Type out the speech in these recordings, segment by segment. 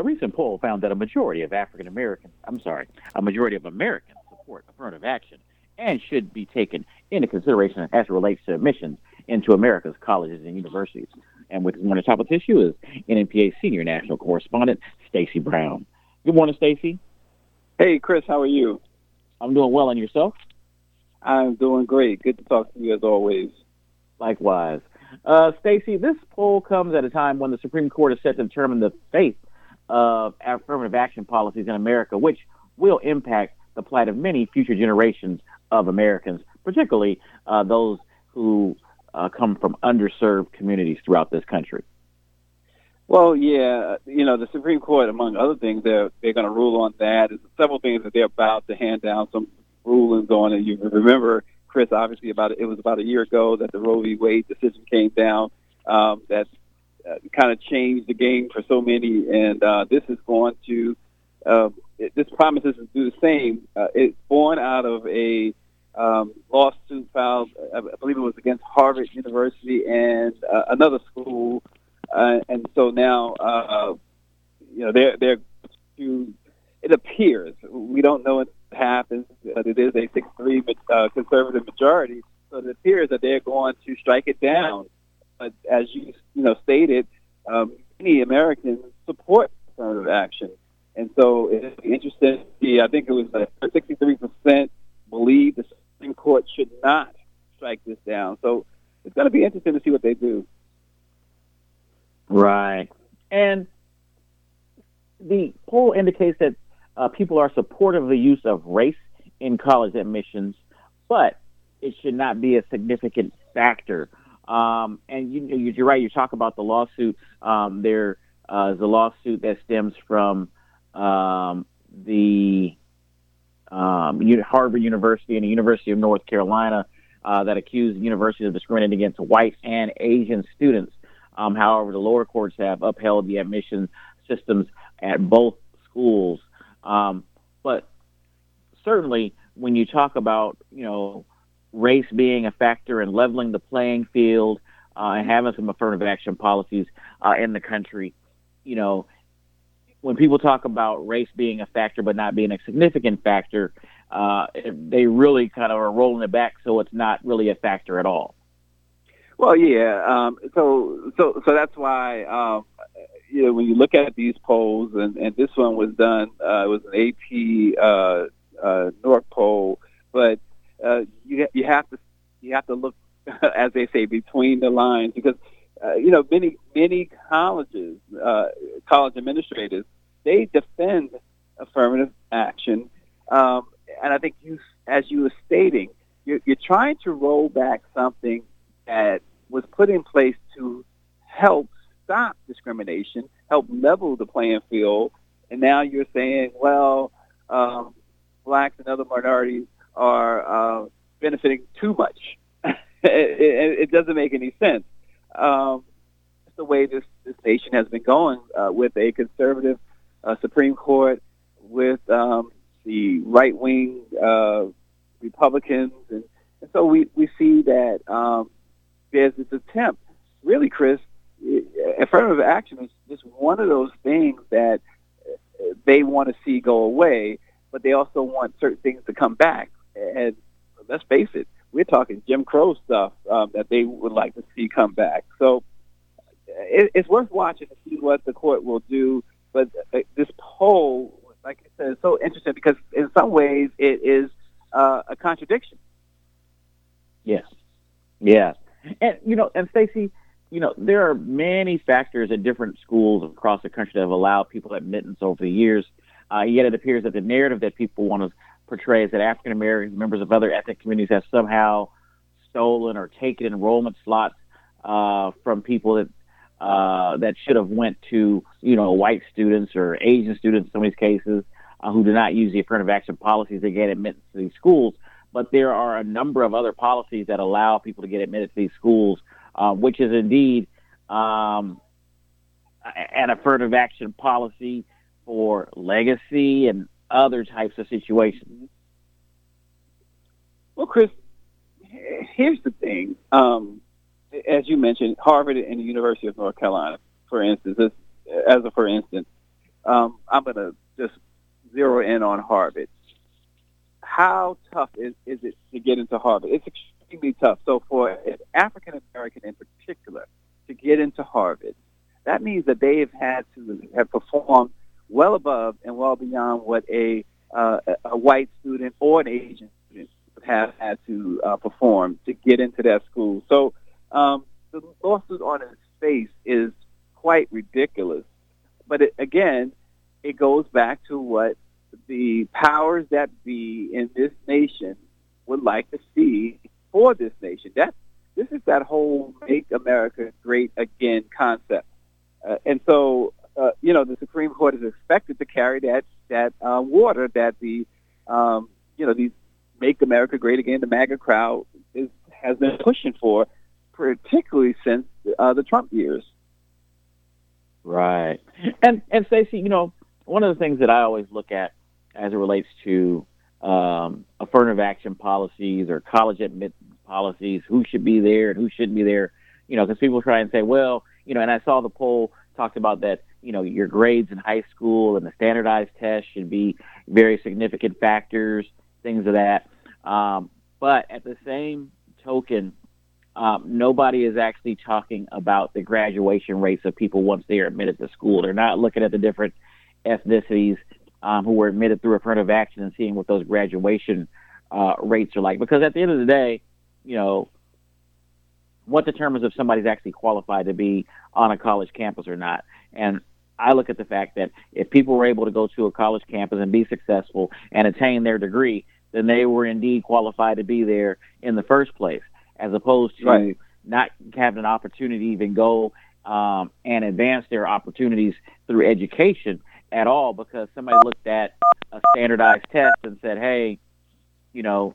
a recent poll found that a majority of African Americans, I'm sorry, a majority of Americans support affirmative action and should be taken into consideration as it relates to admissions into America's colleges and universities. And with one on top of this issue is NNPA senior national correspondent Stacy Brown. Good morning, Stacy. Hey, Chris, how are you? I'm doing well, and yourself? I'm doing great. Good to talk to you as always. Likewise. Uh, Stacy, this poll comes at a time when the Supreme Court is set to determine the fate of affirmative action policies in America, which will impact the plight of many future generations of Americans, particularly uh, those who uh, come from underserved communities throughout this country. Well, yeah, you know, the Supreme Court, among other things, they're they're going to rule on that. There's several things that they're about to hand down some rulings on. And you remember, Chris, obviously, about it was about a year ago that the Roe v. Wade decision came down. Um, that kind of changed the game for so many, and uh, this is going to uh, it, this promises to do the same. Uh, it's born out of a um, lawsuit filed, I believe it was against Harvard University and uh, another school uh, and so now, uh, you know, they're they're to. It appears we don't know what happens, but it is a six-three uh, conservative majority. So it appears that they're going to strike it down. But as you you know stated, um, many Americans support affirmative action, and so it's interesting to see. I think it was like 63 percent believe the Supreme Court should not strike this down. So it's going to be interesting to see what they do. Right. And the poll indicates that uh, people are supportive of the use of race in college admissions, but it should not be a significant factor. Um, and you, you're right. You talk about the lawsuit. Um, there uh, is a lawsuit that stems from um, the um, Harvard University and the University of North Carolina uh, that accused the university of discriminating against white and Asian students um, however, the lower courts have upheld the admission systems at both schools. Um, but certainly, when you talk about you know race being a factor and leveling the playing field uh, and having some affirmative action policies uh, in the country, you know, when people talk about race being a factor but not being a significant factor, uh, they really kind of are rolling it back so it's not really a factor at all. Well, yeah. Um, so, so, so that's why um, you know when you look at these polls, and, and this one was done. Uh, it was an AP uh, uh, NORC poll, but uh, you you have to you have to look, as they say, between the lines because uh, you know many many colleges, uh, college administrators, they defend affirmative action, um, and I think you, as you were stating, you're, you're trying to roll back something that was put in place to help stop discrimination, help level the playing field. And now you're saying, well, um, blacks and other minorities are benefiting too much. it, it, it, doesn't make any sense. Um, it's the way this, this nation has been going uh, with a conservative uh, Supreme Court, with um, the right wing uh, Republicans. And, and so we, we see that um, there's this attempt. Really, Chris, affirmative action is just one of those things that they want to see go away, but they also want certain things to come back. And let's face it, we're talking Jim Crow stuff um, that they would like to see come back. So it, it's worth watching to see what the court will do. But uh, this poll, like I said, is so interesting because in some ways it is uh, a contradiction. Yes. Yeah. And you know, and Stacy, you know, there are many factors at different schools across the country that have allowed people admittance over the years. Uh, yet it appears that the narrative that people want to portray is that African Americans, members of other ethnic communities, have somehow stolen or taken enrollment slots uh, from people that uh, that should have went to you know white students or Asian students in some of these cases uh, who do not use the affirmative action policies to get admitted to these schools. But there are a number of other policies that allow people to get admitted to these schools, uh, which is indeed um, an affirmative action policy for legacy and other types of situations. Well, Chris, here's the thing. Um, as you mentioned, Harvard and the University of North Carolina, for instance, as, a for instance, um, I'm going to just zero in on Harvard. How tough is, is it to get into Harvard? It's extremely tough. So for an African American in particular to get into Harvard, that means that they have had to have performed well above and well beyond what a uh, a white student or an Asian student have had to uh, perform to get into that school. So um, the lawsuit on its face is quite ridiculous. But it, again, it goes back to what the powers that be in this nation would like to see for this nation. That this is that whole "Make America Great Again" concept, uh, and so uh, you know the Supreme Court is expected to carry that that uh, water that the um, you know these "Make America Great Again" the MAGA crowd is has been pushing for, particularly since uh, the Trump years. Right, and and Stacy, you know, one of the things that I always look at as it relates to um, affirmative action policies or college admit policies, who should be there and who shouldn't be there. You know, because people try and say, well, you know, and I saw the poll talked about that. You know, your grades in high school and the standardized test should be very significant factors, things of that. Um, but at the same token, um, nobody is actually talking about the graduation rates of people once they are admitted to school. They're not looking at the different ethnicities um, who were admitted through affirmative action and seeing what those graduation uh, rates are like. Because at the end of the day, you know, what determines if somebody's actually qualified to be on a college campus or not? And I look at the fact that if people were able to go to a college campus and be successful and attain their degree, then they were indeed qualified to be there in the first place, as opposed to right. not having an opportunity to even go um, and advance their opportunities through education at all because somebody looked at a standardized test and said, "Hey, you know,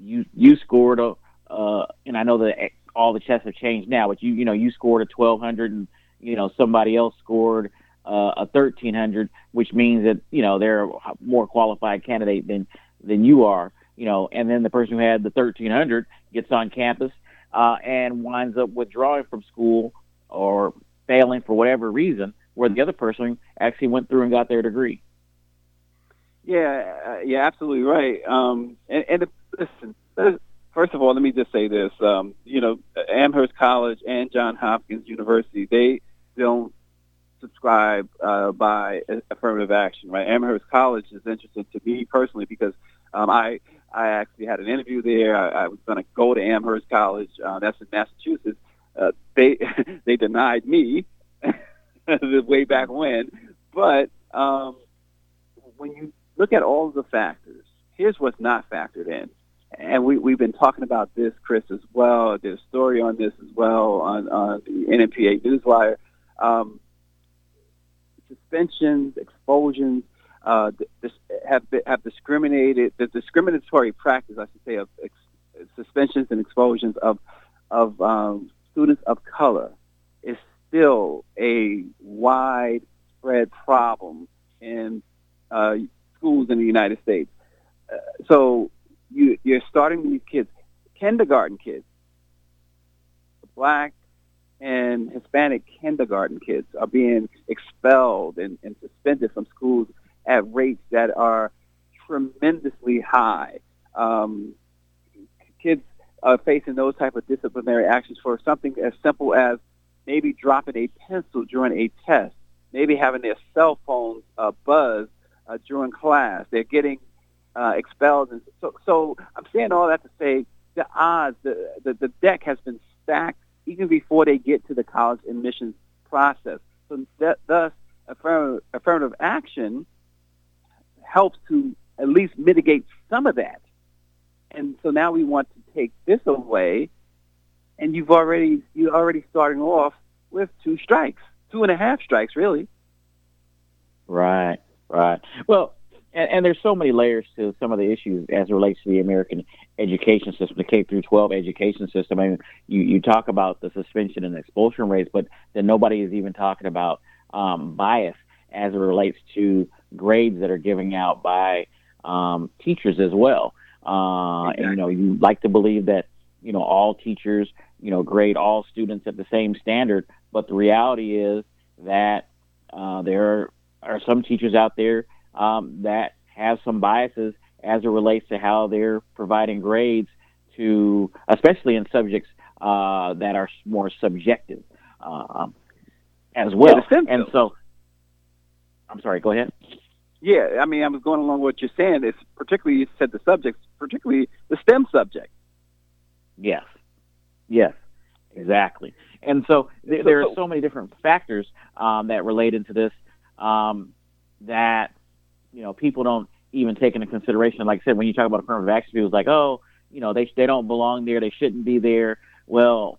you you scored a," uh, and I know that all the tests have changed now, but you you know you scored a twelve hundred and you know somebody else scored uh, a thirteen hundred, which means that you know they're a more qualified candidate than than you are, you know, and then the person who had the thirteen hundred gets on campus uh, and winds up withdrawing from school or failing for whatever reason where the other person actually went through and got their degree. Yeah, uh, yeah, absolutely right. Um, and, and listen, first of all, let me just say this. Um, you know, Amherst College and Johns Hopkins University, they don't subscribe uh, by affirmative action, right? Amherst College is interesting to me personally because um, I I actually had an interview there. I, I was going to go to Amherst College. Uh, that's in Massachusetts. Uh, they they denied me way back when. But um, when you look at all the factors, here's what's not factored in. And we, we've been talking about this, Chris, as well. There's a story on this as well on, on the NNPA Newswire. Um, suspensions, expulsions, uh, have have discriminated the discriminatory practice, I should say, of ex, suspensions and expulsions of of um, students of color is still a widespread problem in uh, schools in the United States. Uh, so you, you're starting these kids, kindergarten kids, black and Hispanic kindergarten kids are being expelled and, and suspended from schools at rates that are tremendously high. Um, kids are facing those type of disciplinary actions for something as simple as maybe dropping a pencil during a test, maybe having their cell phones uh, buzz uh, during class. They're getting uh, expelled. And so, so I'm saying all that to say the odds, the, the, the deck has been stacked even before they get to the college admissions process. So that, thus, affirmative, affirmative action helps to at least mitigate some of that. And so now we want to take this away and you've already you're already starting off with two strikes, two and a half strikes, really. Right, right. Well, and, and, there's so many layers to some of the issues as it relates to the American education system, the K through 12 education system. I mean, you, you talk about the suspension and expulsion rates, but then nobody is even talking about um, bias as it relates to grades that are giving out by um, teachers as well. Uh, exactly. And you know, you like to believe that you know all teachers you know, grade all students at the same standard. But the reality is that uh, there are are some teachers out there um, that have some biases as it relates to how they're providing grades to, especially in subjects uh, that are more subjective uh, as well. Yeah, and so, I'm sorry. Go ahead. Yeah, I mean, I was going along with what you're saying. It's particularly you said the subjects, particularly the STEM subject. Yes. Yes. Exactly. And so th- there are so many different factors um, that relate into this um, that you know people don't even take into consideration. Like I said, when you talk about affirmative action, people like, oh, you know, they they don't belong there, they shouldn't be there. Well,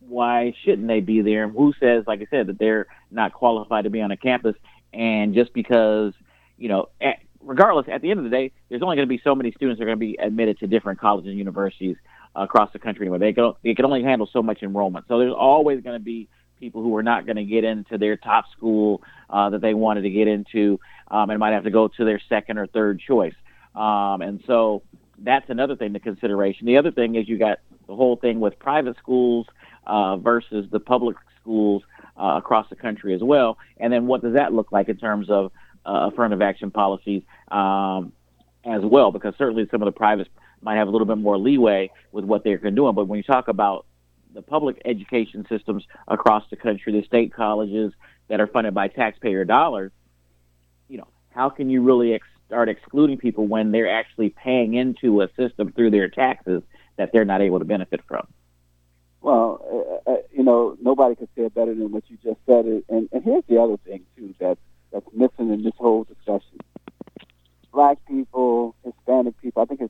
why shouldn't they be there? Who says, like I said, that they're not qualified to be on a campus? And just because, you know, at, regardless, at the end of the day, there's only going to be so many students that are going to be admitted to different colleges and universities across the country. Anyway, they can they can only handle so much enrollment. So there's always going to be people who were not going to get into their top school uh, that they wanted to get into, um, and might have to go to their second or third choice. Um, and so that's another thing to consideration. The other thing is you got the whole thing with private schools uh, versus the public schools uh, across the country as well. And then what does that look like in terms of uh, affirmative action policies um, as well? Because certainly some of the privates might have a little bit more leeway with what they're doing. But when you talk about the public education systems across the country, the state colleges that are funded by taxpayer dollars, you know, how can you really ex- start excluding people when they're actually paying into a system through their taxes that they're not able to benefit from? Well, uh, uh, you know, nobody could say it better than what you just said. And, and here's the other thing too that that's missing in this whole discussion: black people, Hispanic people. I think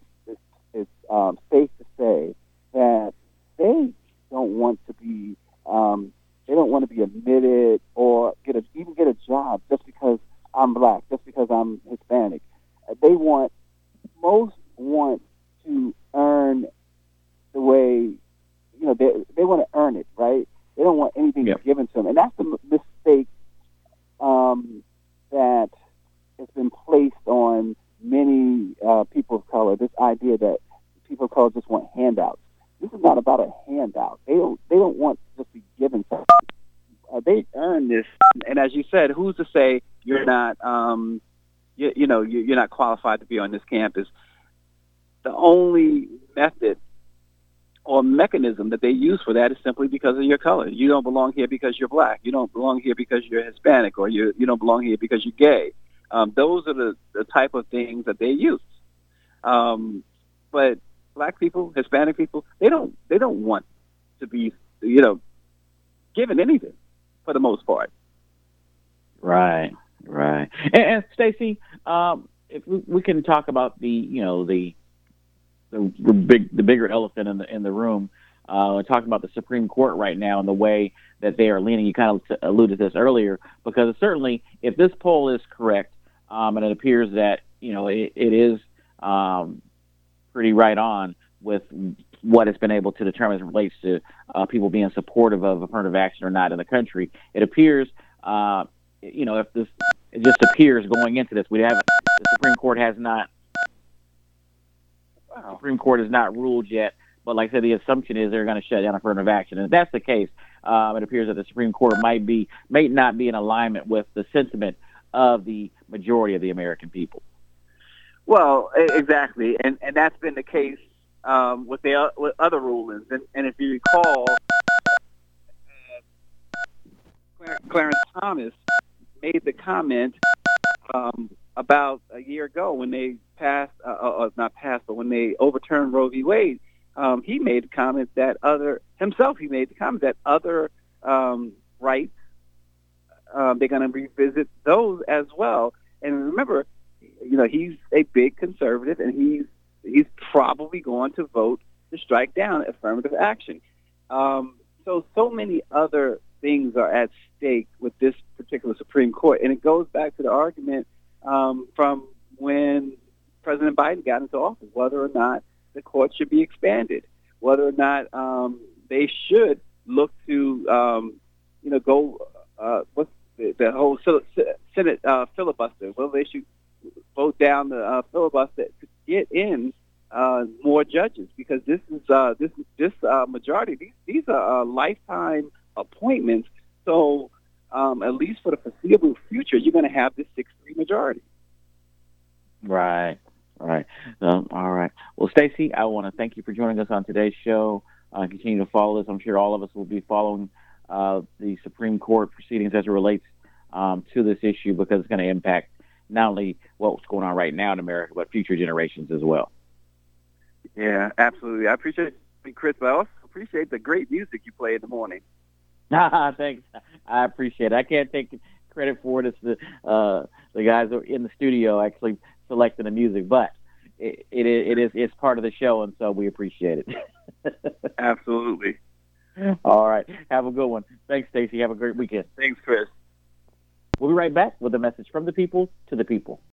it's um, safe to say that they don't want to be um, they don't want to be admitted or get a, even get a job just because I'm black, just because I'm Hispanic. They want most want to earn the way you know they they want to earn it, right? They don't want anything yep. given to them, and that's the mistake um, that has been placed on many uh, people. This idea that people of color just want handouts. This is not about a handout. They don't they don't want just to be given something. Uh, they earn this, and as you said, who's to say you're not um, you, you know you're not qualified to be on this campus? The only method or mechanism that they use for that is simply because of your color. You don't belong here because you're black. You don't belong here because you're Hispanic, or you you don't belong here because you're gay. Um, those are the, the type of things that they use. Um, but black people, Hispanic people, they don't they don't want to be you know given anything for the most part. Right, right. And, and Stacy, um, if we, we can talk about the you know the the big the bigger elephant in the in the room. Uh, talking about the Supreme Court right now and the way that they are leaning. You kind of alluded to this earlier because certainly if this poll is correct, um, and it appears that you know it, it is um, pretty right on with what it's been able to determine as it relates to uh, people being supportive of affirmative action or not in the country. It appears, uh, you know, if this it just appears going into this, we haven't the Supreme Court has not the Supreme Court has not ruled yet, but like I said, the assumption is they're going to shut down affirmative action. And if that's the case, um, it appears that the Supreme Court might be may not be in alignment with the sentiment of the majority of the American people. Well, exactly, and and that's been the case um, with the with other rulings. And, and if you recall, uh, Clarence Thomas made the comment um, about a year ago when they passed, uh, uh, uh, not passed, but when they overturned Roe v. Wade, um, he made the comment that other himself he made the comment that other um, rights um, they're going to revisit those as well. And remember, you know, he's a big conservative, and he's he's probably going to vote to strike down affirmative action. Um, so so many other things are at stake with this particular Supreme Court, and it goes back to the argument um, from when President Biden got into office, whether or not the court should be expanded, whether or not um, they should look to, um, you know, go uh, what's the, the whole Senate uh, filibuster, whether they should vote down the uh, filibuster to get in uh, more judges, because this is uh, this this uh, majority these these are uh, lifetime appointments. So um, at least for the foreseeable future, you're going to have this six-three majority. Right. Right. Um, all right. Well, Stacy, I want to thank you for joining us on today's show. Uh, continue to follow this. I'm sure all of us will be following uh, the Supreme Court proceedings as it relates um, to this issue because it's going to impact not only what's going on right now in America, but future generations as well. Yeah, absolutely. I appreciate it, Chris, but I also appreciate the great music you play in the morning. Thanks. I appreciate it. I can't take credit for it. It's the uh, the guys in the studio actually selecting the music, but it, it, it is it's part of the show, and so we appreciate it. Absolutely. All right. Have a good one. Thanks, Stacy. Have a great weekend. Thanks, Chris. We'll be right back with a message from the people to the people.